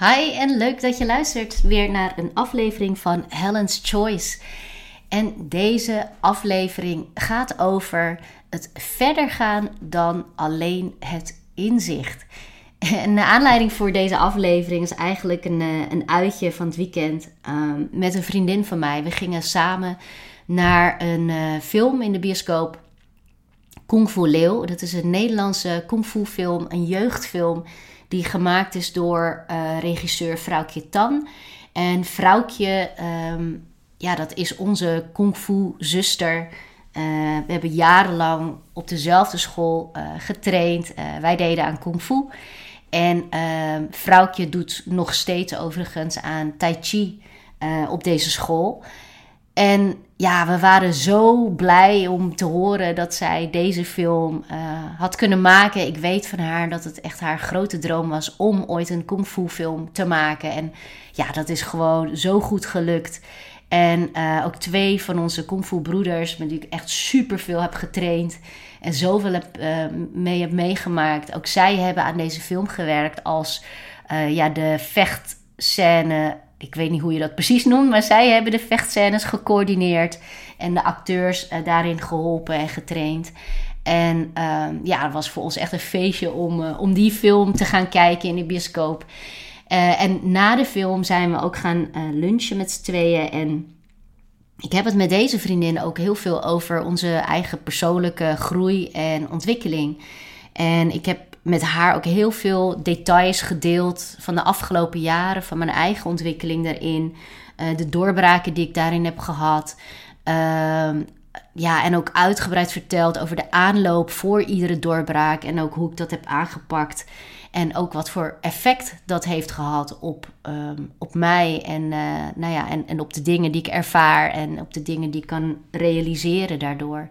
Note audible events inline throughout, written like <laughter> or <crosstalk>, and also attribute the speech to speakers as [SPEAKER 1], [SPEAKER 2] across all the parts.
[SPEAKER 1] Hi en leuk dat je luistert weer naar een aflevering van Helen's Choice. En deze aflevering gaat over het verder gaan dan alleen het inzicht. <laughs> En de aanleiding voor deze aflevering is eigenlijk een, eh, een uitje van het weekend um, met een vriendin van mij. We gingen samen naar een uh, film in de bioscoop. Kung Fu Leeuw. Dat is een Nederlandse kung fu film, een jeugdfilm die gemaakt is door uh, regisseur Vrouwtje Tan. En Vrouwtje, um, ja, dat is onze kung fu zuster. Uh, we hebben jarenlang op dezelfde school uh, getraind. wij deden aan kung fu. En ehm, Vrouwtje doet nog steeds overigens aan Tai Chi op deze school. En ja, we waren zo blij om te horen dat zij deze film uh, had kunnen maken. Ik weet van haar dat het echt haar grote droom was om ooit een kung fu film te maken. En ja, dat is gewoon zo goed gelukt. En uh, ook twee van onze kung fu broeders, met wie ik echt super veel heb getraind en zoveel heb, uh, mee heb meegemaakt. Ook zij hebben aan deze film gewerkt als ja, de vechtscène ik weet niet hoe je dat precies noemt, maar zij hebben de vechtscènes gecoördineerd en de acteurs uh, daarin geholpen en getraind. En uh, ja, het was voor ons echt een feestje om, uh, om die film te gaan kijken in de bioscoop. Uh, en na de film zijn we ook gaan lunchen met z'n tweeën. En ik heb het met deze vriendin ook heel veel over onze eigen persoonlijke groei en ontwikkeling. En ik heb met haar ook heel veel details gedeeld van de afgelopen jaren, van mijn eigen ontwikkeling daarin, uh, de doorbraken die ik daarin heb gehad. Uh, ja, en ook uitgebreid verteld over de aanloop voor iedere doorbraak en ook hoe ik dat heb aangepakt. En ook wat voor effect dat heeft gehad op, um, op mij en, uh, nou ja, en, en op de dingen die ik ervaar en op de dingen die ik kan realiseren daardoor.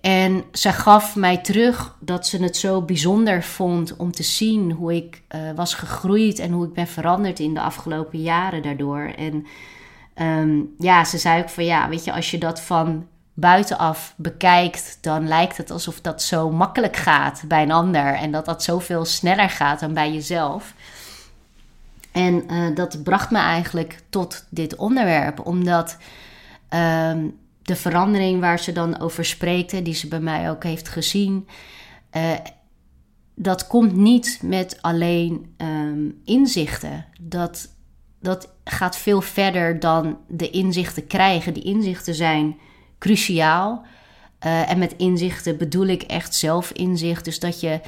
[SPEAKER 1] En ze gaf mij terug dat ze het zo bijzonder vond om te zien hoe ik uh, was gegroeid en hoe ik ben veranderd in de afgelopen jaren daardoor. En um, ja, ze zei ook van ja, weet je, als je dat van buitenaf bekijkt, dan lijkt het alsof dat zo makkelijk gaat bij een ander en dat dat zoveel sneller gaat dan bij jezelf. En uh, dat bracht me eigenlijk tot dit onderwerp, omdat. Um, de verandering waar ze dan over spreekt, die ze bij mij ook heeft gezien, uh, dat komt niet met alleen um, inzichten. Dat, dat gaat veel verder dan de inzichten krijgen. Die inzichten zijn cruciaal. Uh, en met inzichten bedoel ik echt zelfinzicht. Dus dat je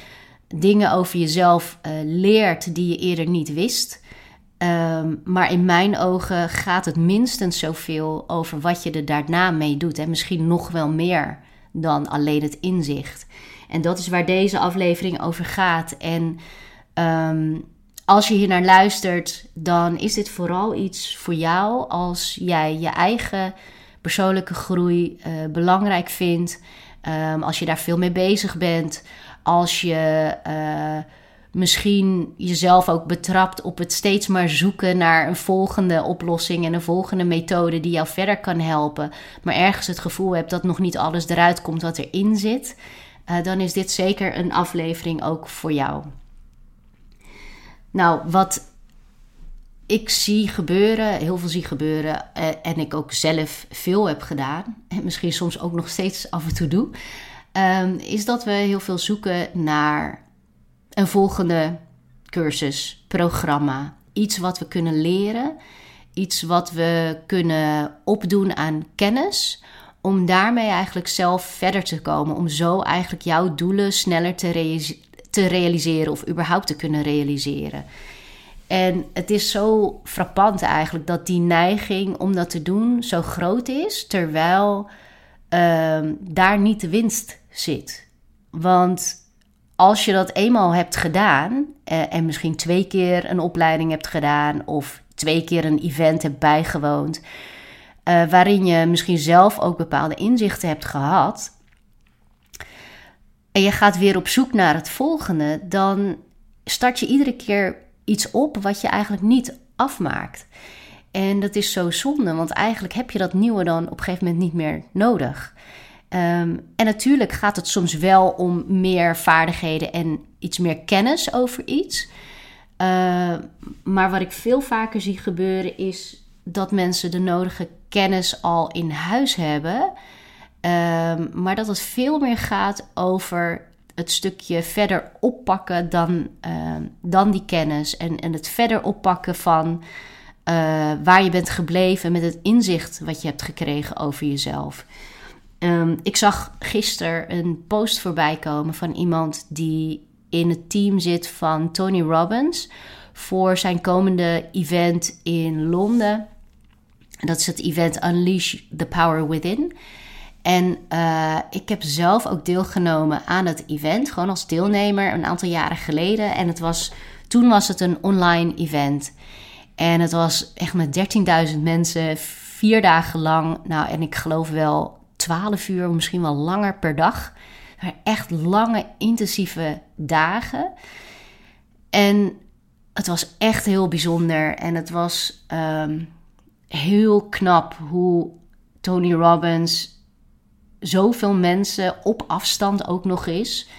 [SPEAKER 1] dingen over jezelf uh, leert die je eerder niet wist. Um, maar in mijn ogen gaat het minstens zoveel over wat je er daarna mee doet. En misschien nog wel meer dan alleen het inzicht. En dat is waar deze aflevering over gaat. En um, als je hier naar luistert, dan is dit vooral iets voor jou als jij je eigen persoonlijke groei uh, belangrijk vindt. Um, als je daar veel mee bezig bent. Als je. Uh, misschien jezelf ook betrapt op het steeds maar zoeken naar een volgende oplossing en een volgende methode die jou verder kan helpen, maar ergens het gevoel hebt dat nog niet alles eruit komt wat erin zit, uh, dan is dit zeker een aflevering ook voor jou. Nou, wat ik zie gebeuren, heel veel zie gebeuren, uh, en ik ook zelf veel heb gedaan, en misschien soms ook nog steeds af en toe doe, um, is dat we heel veel zoeken naar een volgende cursus, programma. Iets wat we kunnen leren, iets wat we kunnen opdoen aan kennis, om daarmee eigenlijk zelf verder te komen, om zo eigenlijk jouw doelen sneller te, realiseren of überhaupt te kunnen realiseren. En het is zo frappant eigenlijk dat die neiging om dat te doen zo groot is, terwijl uh, daar niet de winst zit. Want als je dat eenmaal hebt gedaan eh, en misschien twee keer een opleiding hebt gedaan of twee keer een event hebt bijgewoond, uh, waarin je misschien zelf ook bepaalde inzichten hebt gehad, en je gaat weer op zoek naar het volgende, dan start je iedere keer iets op wat je eigenlijk niet afmaakt. En dat is zo zonde, want eigenlijk heb je dat nieuwe dan op een gegeven moment niet meer nodig. Um, en natuurlijk gaat het soms wel om meer vaardigheden en iets meer kennis over iets. Uh, maar wat ik veel vaker zie gebeuren is dat mensen de nodige kennis al in huis hebben. Uh, maar dat het veel meer gaat over het stukje verder oppakken dan, dan die kennis. En, en het verder oppakken van uh, waar je bent gebleven met het inzicht wat je hebt gekregen over jezelf. Um, ik zag gisteren een post voorbij komen van iemand die in het team zit van Tony Robbins voor zijn komende event in Londen. Dat is het event Unleash the Power Within. En uh, ik heb zelf ook deelgenomen aan het event, gewoon als deelnemer, een aantal jaren geleden. En het was, toen was het een online event. En het was echt met 13.000 mensen, vier dagen lang. Nou, en ik geloof wel 12 uur, misschien wel langer per dag. Maar echt lange, intensieve dagen. En het was echt heel bijzonder. En het was um, heel knap hoe Tony Robbins zoveel mensen op afstand ook nog eens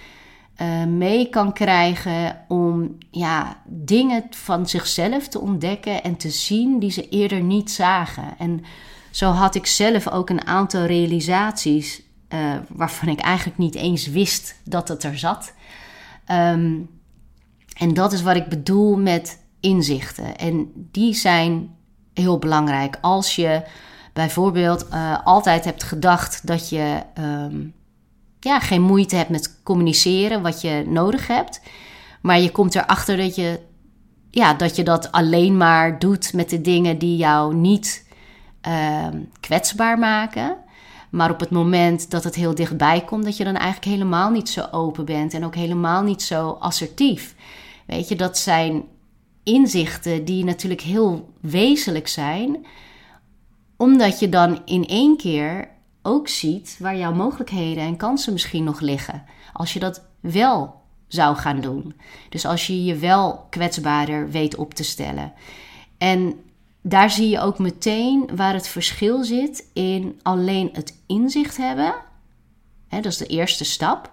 [SPEAKER 1] uh, mee kan krijgen om ja, dingen van zichzelf te ontdekken en te zien die ze eerder niet zagen. En zo had ik zelf ook een aantal realisaties uh, waarvan ik eigenlijk niet eens wist dat het er zat. Um, en dat is wat ik bedoel met inzichten. En die zijn heel belangrijk. Als je bijvoorbeeld uh, altijd hebt gedacht dat je um, ja, geen moeite hebt met communiceren wat je nodig hebt. Maar je komt erachter dat je, ja, dat je dat alleen maar doet met de dingen die jou niet uh, kwetsbaar maken. Maar op het moment dat het heel dichtbij komt, dat je dan eigenlijk helemaal niet zo open bent en ook helemaal niet zo assertief. Weet je, dat zijn inzichten die natuurlijk heel wezenlijk zijn, omdat je dan in één keer ook ziet waar jouw mogelijkheden en kansen misschien nog liggen. Als je dat wel zou gaan doen. Dus als je je wel kwetsbaarder weet op te stellen. En daar zie je ook meteen waar het verschil zit in alleen het inzicht hebben. Dat is de eerste stap.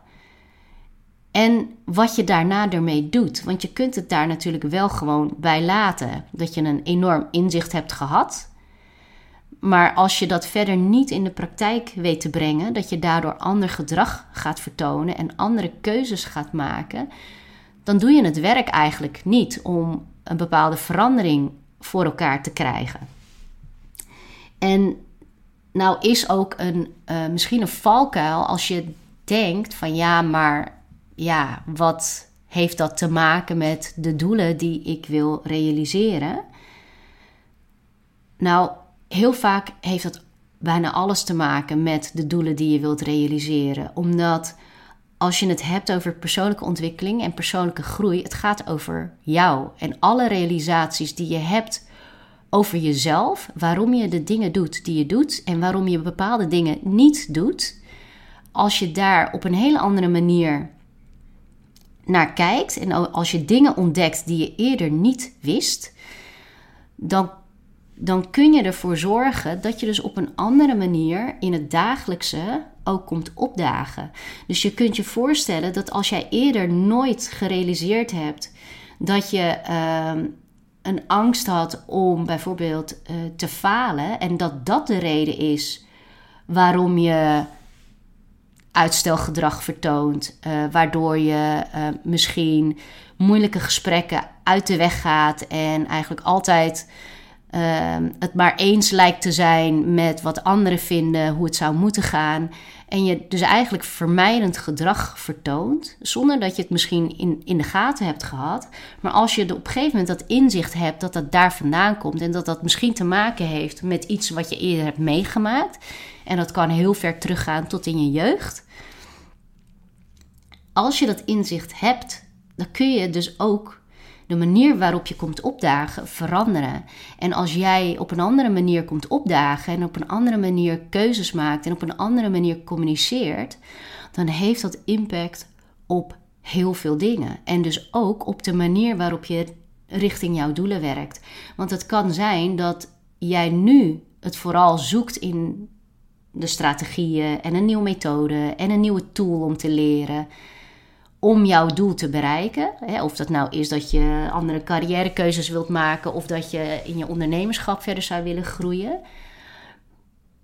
[SPEAKER 1] En wat je daarna ermee doet. Want je kunt het daar natuurlijk wel gewoon bij laten. Dat je een enorm inzicht hebt gehad. Maar als je dat verder niet in de praktijk weet te brengen, dat je daardoor ander gedrag gaat vertonen en andere keuzes gaat maken, dan doe je het werk eigenlijk niet om een bepaalde verandering voor elkaar te krijgen. En nou is ook een, uh, misschien een valkuil als je denkt van ja, maar ja, wat heeft dat te maken met de doelen die ik wil realiseren? Nou, heel vaak heeft dat bijna alles te maken met de doelen die je wilt realiseren. Omdat als je het hebt over persoonlijke ontwikkeling en persoonlijke groei, het gaat over jou en alle realisaties die je hebt over jezelf, waarom je de dingen doet die je doet en waarom je bepaalde dingen niet doet. Als je daar op een hele andere manier naar kijkt en als je dingen ontdekt die je eerder niet wist, dan, dan kun je ervoor zorgen dat je dus op een andere manier in het dagelijkse ook komt opdagen. Dus je kunt je voorstellen dat als jij eerder nooit gerealiseerd hebt dat je uh, een angst had om bijvoorbeeld uh, te falen en dat dat de reden is waarom je uitstelgedrag vertoont, uh, waardoor je uh, misschien moeilijke gesprekken uit de weg gaat en eigenlijk altijd uh, het maar eens lijkt te zijn met wat anderen vinden hoe het zou moeten gaan. En je dus eigenlijk vermijdend gedrag vertoont, zonder dat je het misschien in, in de gaten hebt gehad. Maar als je op een gegeven moment dat inzicht hebt dat dat daar vandaan komt en dat dat misschien te maken heeft met iets wat je eerder hebt meegemaakt. En dat kan heel ver teruggaan tot in je jeugd. Als je dat inzicht hebt, dan kun je dus ook de manier waarop je komt opdagen veranderen. En als jij op een andere manier komt opdagen en op een andere manier keuzes maakt en op een andere manier communiceert, dan heeft dat impact op heel veel dingen. En dus ook op de manier waarop je richting jouw doelen werkt. Want het kan zijn dat jij nu het vooral zoekt in de strategieën en een nieuwe methode en een nieuwe tool om te leren om jouw doel te bereiken. Hè, of dat nou is dat je andere carrièrekeuzes wilt maken of dat je in je ondernemerschap verder zou willen groeien.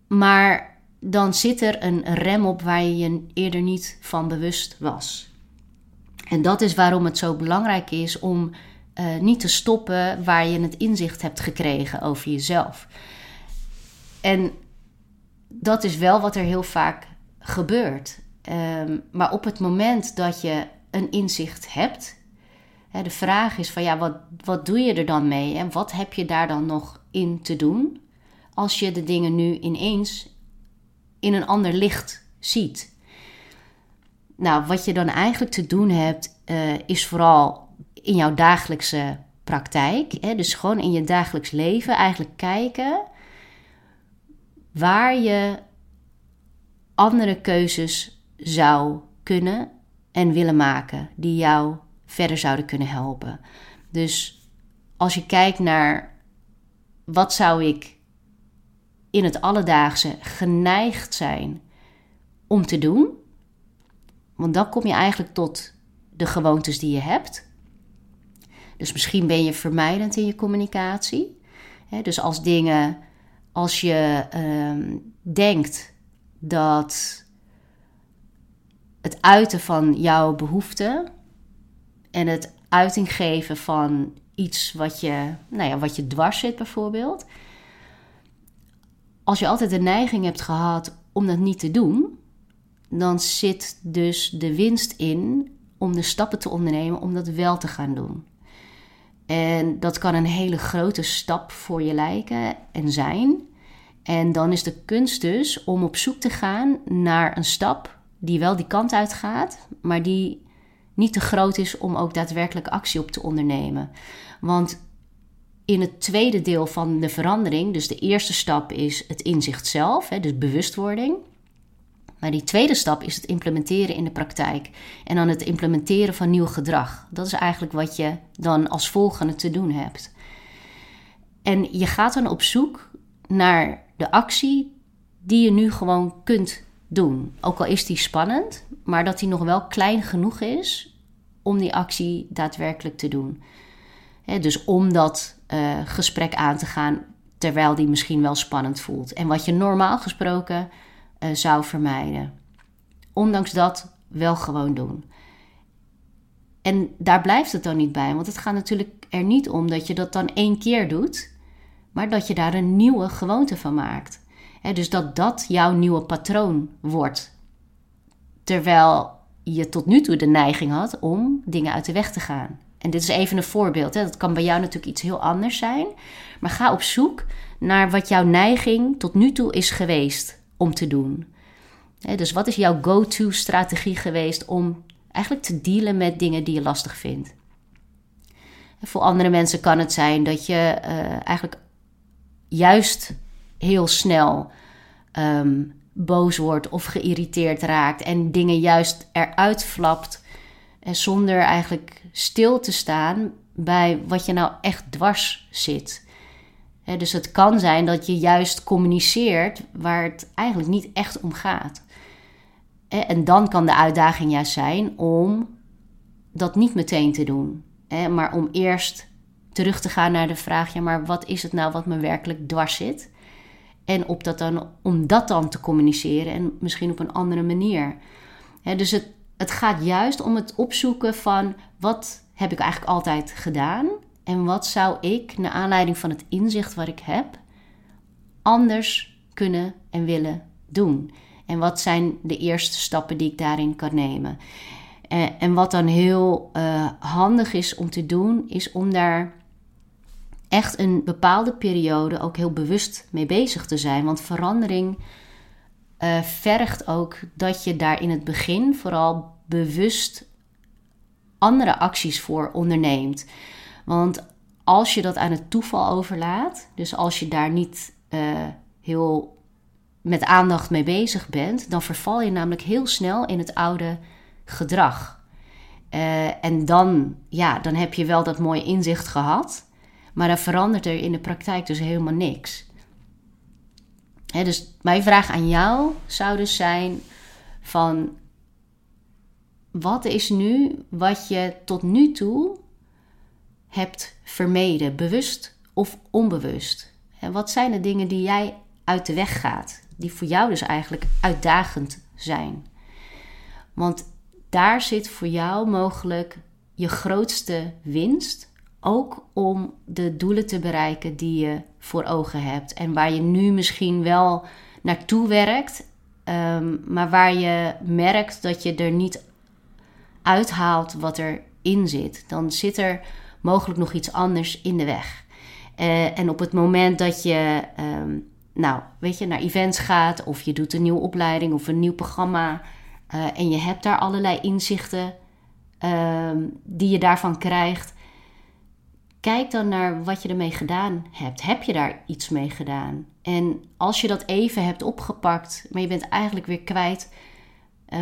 [SPEAKER 1] Maar dan zit er een rem op waar je je eerder niet van bewust was. En dat is waarom het zo belangrijk is om uh, niet te stoppen waar je het inzicht hebt gekregen over jezelf. En dat is wel wat er heel vaak gebeurt. Um, maar op het moment dat je een inzicht hebt, hè, de vraag is van ja, wat, wat doe je er dan mee en wat heb je daar dan nog in te doen als je de dingen nu ineens in een ander licht ziet? Nou, wat je dan eigenlijk te doen hebt, uh, is vooral in jouw dagelijkse praktijk, hè, dus gewoon in je dagelijks leven, eigenlijk kijken waar je andere keuzes zou kunnen en willen maken die jou verder zouden kunnen helpen. Dus als je kijkt naar wat zou ik in het alledaagse geneigd zijn om te doen, want dan kom je eigenlijk tot de gewoontes die je hebt. Dus misschien ben je vermijdend in je communicatie. Dus als dingen, als je ehm, denkt dat het uiten van jouw behoeften en het uiting geven van iets wat je, nou ja, wat je dwars zit bijvoorbeeld. Als je altijd de neiging hebt gehad om dat niet te doen, dan zit dus de winst in om de stappen te ondernemen om dat wel te gaan doen. En dat kan een hele grote stap voor je lijken en zijn. En dan is de kunst dus om op zoek te gaan naar een stap die wel die kant uit gaat, maar die niet te groot is om ook daadwerkelijk actie op te ondernemen. Want in het tweede deel van de verandering, dus de eerste stap is het inzicht zelf, dus bewustwording. Maar die tweede stap is het implementeren in de praktijk. En dan het implementeren van nieuw gedrag. Dat is eigenlijk wat je dan als volgende te doen hebt. En je gaat dan op zoek naar de actie die je nu gewoon kunt doen. Ook al is die spannend, maar dat die nog wel klein genoeg is om die actie daadwerkelijk te doen. dus om dat uh, gesprek aan te gaan terwijl die misschien wel spannend voelt. En wat je normaal gesproken uh, zou vermijden. Ondanks dat wel gewoon doen. En daar blijft het dan niet bij, want het gaat natuurlijk er niet om dat je dat dan één keer doet, maar dat je daar een nieuwe gewoonte van maakt dus dat dat jouw nieuwe patroon wordt. Terwijl je tot nu toe de neiging had om dingen uit de weg te gaan. En dit is even een voorbeeld. Hè. Dat kan bij jou natuurlijk iets heel anders zijn. Maar ga op zoek naar wat jouw neiging tot nu toe is geweest om te doen. dus wat is jouw go-to-strategie geweest om eigenlijk te dealen met dingen die je lastig vindt? voor andere mensen kan het zijn dat je uh, eigenlijk juist heel snel ehm, boos wordt of geïrriteerd raakt en dingen juist eruit flapt. En zonder eigenlijk stil te staan bij wat je nou echt dwars zit. dus het kan zijn dat je juist communiceert waar het eigenlijk niet echt om gaat. En dan kan de uitdaging juist zijn om dat niet meteen te doen. Maar om eerst terug te gaan naar de vraag: ja, maar wat is het nou wat me werkelijk dwars zit? En op dat dan, om dat dan te communiceren en misschien op een andere manier. dus het, het gaat juist om het opzoeken van wat heb ik eigenlijk altijd gedaan en wat zou ik, naar aanleiding van het inzicht wat ik heb, anders kunnen en willen doen. En wat zijn de eerste stappen die ik daarin kan nemen. En, en wat dan heel uh, handig is om te doen, is om daar echt een bepaalde periode ook heel bewust mee bezig te zijn. Want verandering uh, vergt ook dat je daar in het begin vooral bewust andere acties voor onderneemt. Want als je dat aan het toeval overlaat, dus als je daar niet uh, heel met aandacht mee bezig bent, dan verval je namelijk heel snel in het oude gedrag. Uh, en dan, ja, dan heb je wel dat mooie inzicht gehad. Maar dan verandert er in de praktijk dus helemaal niks. dus mijn vraag aan jou zou dus zijn van wat is nu wat je tot nu toe hebt vermeden, bewust of onbewust? En wat zijn de dingen die jij uit de weg gaat, die voor jou dus eigenlijk uitdagend zijn? Want daar zit voor jou mogelijk je grootste winst, ook om de doelen te bereiken die je voor ogen hebt en waar je nu misschien wel naartoe werkt, um, maar waar je merkt dat je er niet uithaalt wat erin zit. Dan zit er mogelijk nog iets anders in de weg. Uh, en op het moment dat je, um, nou, weet je, naar events gaat of je doet een nieuwe opleiding of een nieuw programma uh, en je hebt daar allerlei inzichten um, die je daarvan krijgt, kijk dan naar wat je ermee gedaan hebt. Heb je daar iets mee gedaan? En als je dat even hebt opgepakt, maar je bent eigenlijk weer kwijt, uh,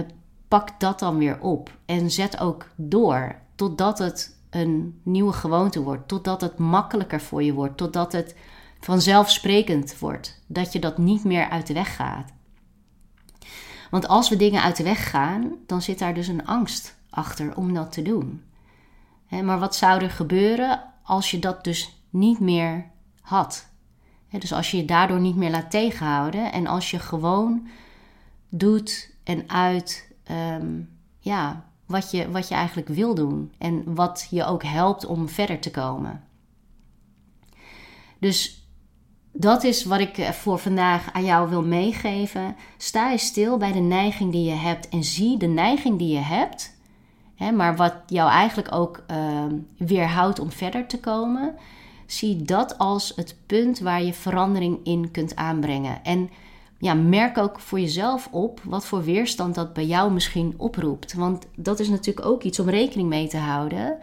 [SPEAKER 1] pak dat dan weer op en zet ook door totdat het een nieuwe gewoonte wordt, totdat het makkelijker voor je wordt, totdat het vanzelfsprekend wordt, dat je dat niet meer uit de weg gaat. Want als we dingen uit de weg gaan, dan zit daar dus een angst achter om dat te doen. Maar wat zou er gebeuren als je dat dus niet meer had? Dus als je je daardoor niet meer laat tegenhouden en als je gewoon doet en uit Ehm, ja, wat, je, wat je eigenlijk wil doen en wat je ook helpt om verder te komen. Dus dat is wat ik eh, voor vandaag aan jou wil meegeven. Sta je stil bij de neiging die je hebt en zie de neiging die je hebt, maar wat jou eigenlijk ook uh, weerhoudt om verder te komen. Zie dat als het punt waar je verandering in kunt aanbrengen. En ja, merk ook voor jezelf op wat voor weerstand dat bij jou misschien oproept. Want dat is natuurlijk ook iets om rekening mee te houden.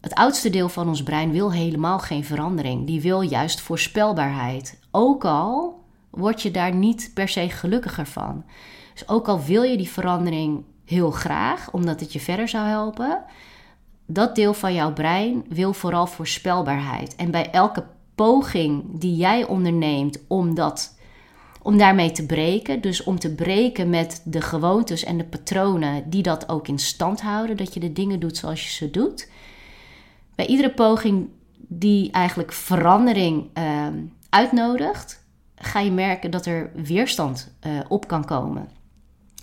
[SPEAKER 1] Het oudste deel van ons brein wil helemaal geen verandering. Die wil juist voorspelbaarheid. Ook al word je daar niet per se gelukkiger van. Dus ook al wil je die verandering heel graag, omdat het je verder zou helpen, dat deel van jouw brein wil vooral voorspelbaarheid. En bij elke poging die jij onderneemt om dat om daarmee te breken. Dus om te breken met de gewoontes en de patronen die dat ook in stand houden. Dat je de dingen doet zoals je ze doet. Bij iedere poging die eigenlijk verandering uh, uitnodigt, ga je merken dat er weerstand uh, op kan komen.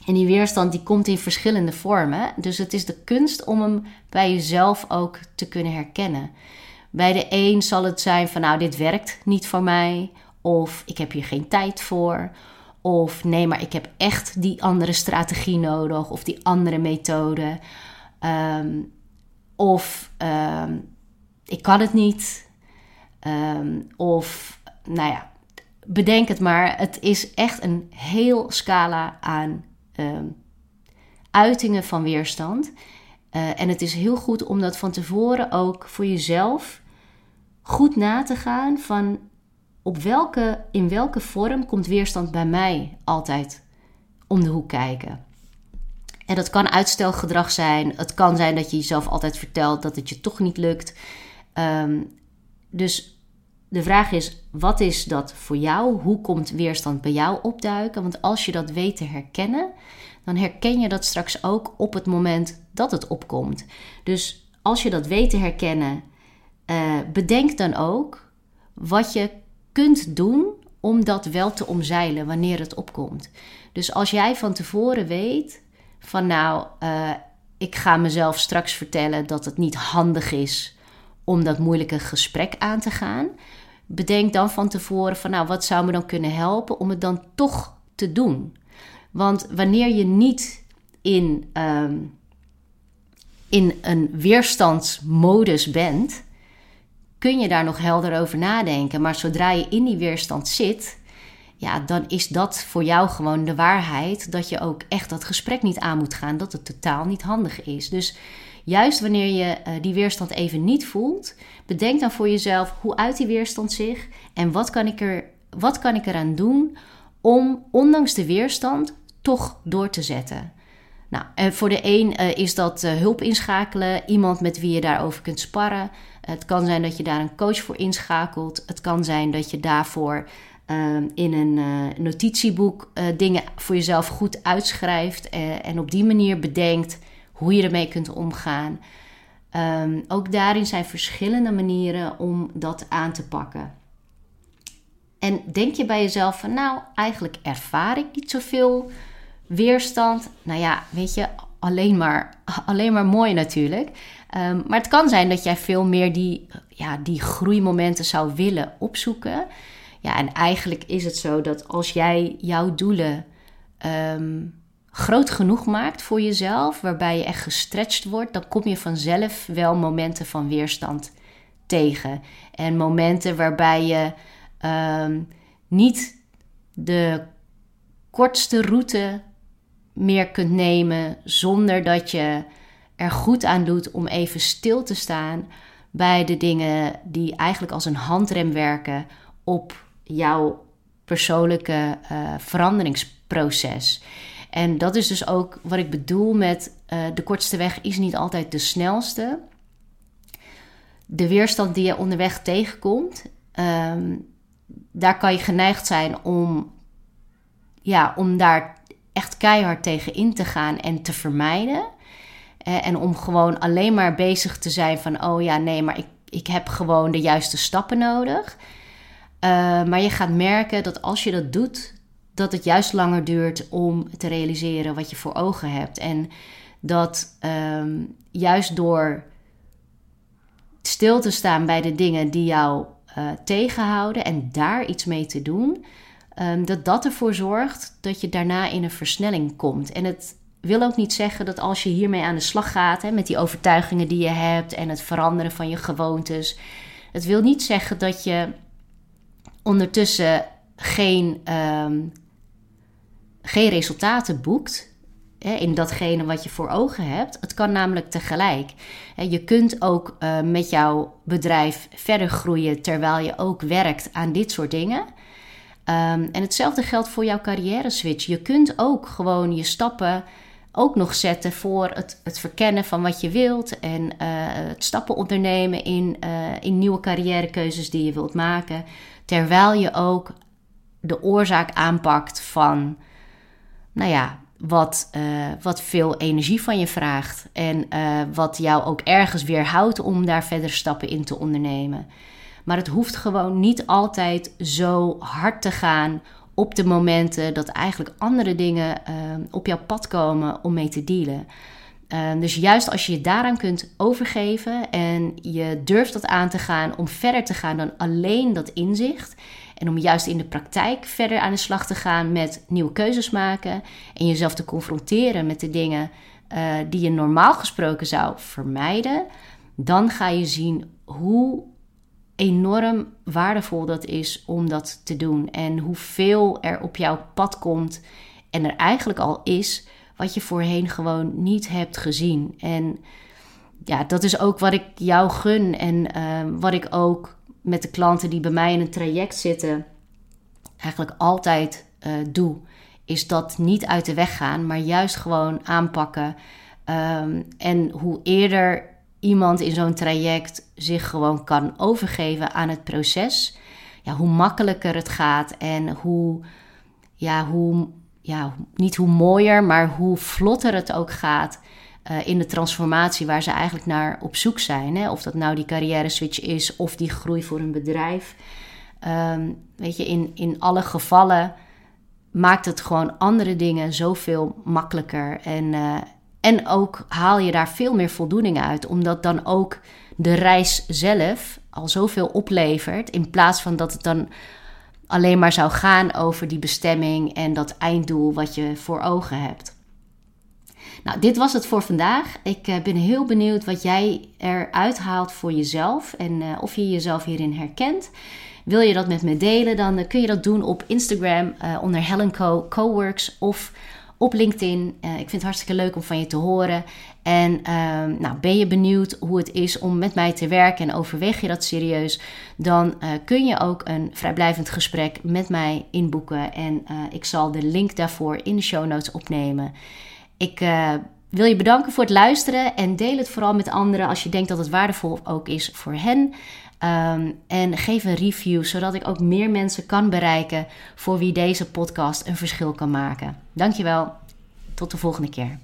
[SPEAKER 1] En die weerstand die komt in verschillende vormen. Dus het is de kunst om hem bij jezelf ook te kunnen herkennen. Bij de een zal het zijn van nou dit werkt niet voor mij. Of ik heb hier geen tijd voor. Of nee, maar ik heb echt die andere strategie nodig. Of die andere methode. Um, of um, ik kan het niet. Um, of nou ja, bedenk het maar. Het is echt een heel scala aan uitingen van weerstand. Uh, en het is heel goed om dat van tevoren ook voor jezelf goed na te gaan van op welke, in welke vorm komt weerstand bij mij altijd om de hoek kijken? En dat kan uitstelgedrag zijn. Het kan zijn dat je jezelf altijd vertelt dat het je toch niet lukt. Um, dus de vraag is: wat is dat voor jou? Hoe komt weerstand bij jou opduiken? Want als je dat weet te herkennen, dan herken je dat straks ook op het moment dat het opkomt. Dus als je dat weet te herkennen, uh, bedenk dan ook wat je kunt doen om dat wel te omzeilen wanneer het opkomt. Dus als jij van tevoren weet van nou, uh, ik ga mezelf straks vertellen dat het niet handig is om dat moeilijke gesprek aan te gaan. Bedenk dan van tevoren van nou, wat zou me dan kunnen helpen om het dan toch te doen. Want wanneer je niet in, um, in een weerstandsmodus bent, kun je daar nog helder over nadenken. Maar zodra je in die weerstand zit, ja, dan is dat voor jou gewoon de waarheid. Dat je ook echt dat gesprek niet aan moet gaan. Dat het totaal niet handig is. Dus juist wanneer je uh, die weerstand even niet voelt, bedenk dan voor jezelf hoe uit die weerstand zich en wat kan ik, er, wat kan ik eraan doen om ondanks de weerstand toch door te zetten. Nou, en voor de een uh, is dat uh, hulp inschakelen, iemand met wie je daarover kunt sparren. Het kan zijn dat je daar een coach voor inschakelt. Het kan zijn dat je daarvoor in een notitieboek dingen voor jezelf goed uitschrijft. en op die manier bedenkt: hoe je ermee kunt omgaan. Ehm, ook daarin zijn verschillende manieren om dat aan te pakken. En denk je bij jezelf van, nou, eigenlijk ervaar ik niet zoveel weerstand. Nou ja, weet je, alleen maar, <laughs> alleen maar mooi natuurlijk. Ehm, maar het kan zijn dat jij veel meer die, ja, die groeimomenten zou willen opzoeken. Ja, en eigenlijk is het zo dat als jij jouw doelen ehm, groot genoeg maakt voor jezelf, waarbij je echt gestretched wordt, dan kom je vanzelf wel momenten van weerstand tegen. En momenten waarbij je ehm, niet de kortste route meer kunt nemen zonder dat je er goed aan doet om even stil te staan bij de dingen die eigenlijk als een handrem werken op jouw persoonlijke uh, veranderingsproces. En dat is dus ook wat ik bedoel met uh, de kortste weg is niet altijd de snelste. De weerstand die je onderweg tegenkomt, um, daar kan je geneigd zijn om, ja, om daar echt keihard tegen in te gaan en te vermijden. Eh, en om gewoon alleen maar bezig te zijn van, oh ja, nee, maar ik, ik heb gewoon de juiste stappen nodig. Uh, maar je gaat merken dat als je dat doet, dat het juist langer duurt om te realiseren wat je voor ogen hebt. En dat um, juist door stil te staan bij de dingen die jou uh, tegenhouden en daar iets mee te doen, um, dat dat ervoor zorgt dat je daarna in een versnelling komt. En het wil ook niet zeggen dat als je hiermee aan de slag gaat, hè, met die overtuigingen die je hebt en het veranderen van je gewoontes, het wil niet zeggen dat je ondertussen geen, um, geen resultaten boekt in datgene wat je voor ogen hebt. Het kan namelijk tegelijk. Je kunt ook uh, met jouw bedrijf verder groeien terwijl je ook werkt aan dit soort dingen. Um, en hetzelfde geldt voor jouw carrière switch. Je kunt ook gewoon je stappen ook nog zetten voor het, het verkennen van wat je wilt en uh, het stappen ondernemen in, uh, in nieuwe carrièrekeuzes die je wilt maken. Terwijl je ook de oorzaak aanpakt van, nou ja, wat, uh, wat veel energie van je vraagt. En wat jou ook ergens weerhoudt om daar verder stappen in te ondernemen. Maar het hoeft gewoon niet altijd zo hard te gaan op de momenten dat eigenlijk andere dingen uh, op jouw pad komen om mee te dealen. Dus juist als je je daaraan kunt overgeven en je durft dat aan te gaan om verder te gaan dan alleen dat inzicht. En om juist in de praktijk verder aan de slag te gaan met nieuwe keuzes maken en jezelf te confronteren met de dingen uh, die je normaal gesproken zou vermijden, dan ga je zien hoe enorm waardevol dat is om dat te doen. En hoeveel er op jouw pad komt en er eigenlijk al is wat je voorheen gewoon niet hebt gezien. En ja, dat is ook wat ik jou gun en uh, wat ik ook met de klanten die bij mij in een traject zitten, eigenlijk altijd uh, doe. Is dat niet uit de weg gaan, maar juist gewoon aanpakken. Um, en hoe eerder iemand in zo'n traject zich gewoon kan overgeven aan het proces, ja, hoe makkelijker het gaat en hoe, ja, hoe, ja, niet hoe mooier, maar hoe vlotter het ook gaat uh, in de transformatie waar ze eigenlijk naar op zoek zijn. Hè? Of dat nou die carrière switch is of die groei voor een bedrijf. Um, weet je, in, in alle gevallen maakt het gewoon andere dingen zoveel makkelijker. En, uh, en ook haal je daar veel meer voldoening uit, omdat dan ook de reis zelf al zoveel oplevert. In plaats van dat het dan alleen maar zou gaan over die bestemming en dat einddoel wat je voor ogen hebt. Nou, dit was het voor vandaag. Ik eh, ben heel benieuwd wat jij eruit haalt voor jezelf en uh, of je jezelf hierin herkent. Wil je dat met me delen, dan uh, kun je dat doen op Instagram onder Helen Co Coworks of op LinkedIn. Ik vind het hartstikke leuk om van je te horen. En uh, nou, ben je benieuwd hoe het is om met mij te werken en overweeg je dat serieus, dan kun je ook een vrijblijvend gesprek met mij inboeken. En ik zal de link daarvoor in de show notes opnemen. Ik wil je bedanken voor het luisteren en deel het vooral met anderen als je denkt dat het waardevol ook is voor hen. Um, en geef een review, zodat ik ook meer mensen kan bereiken voor wie deze podcast een verschil kan maken. Dankjewel. Tot de volgende keer.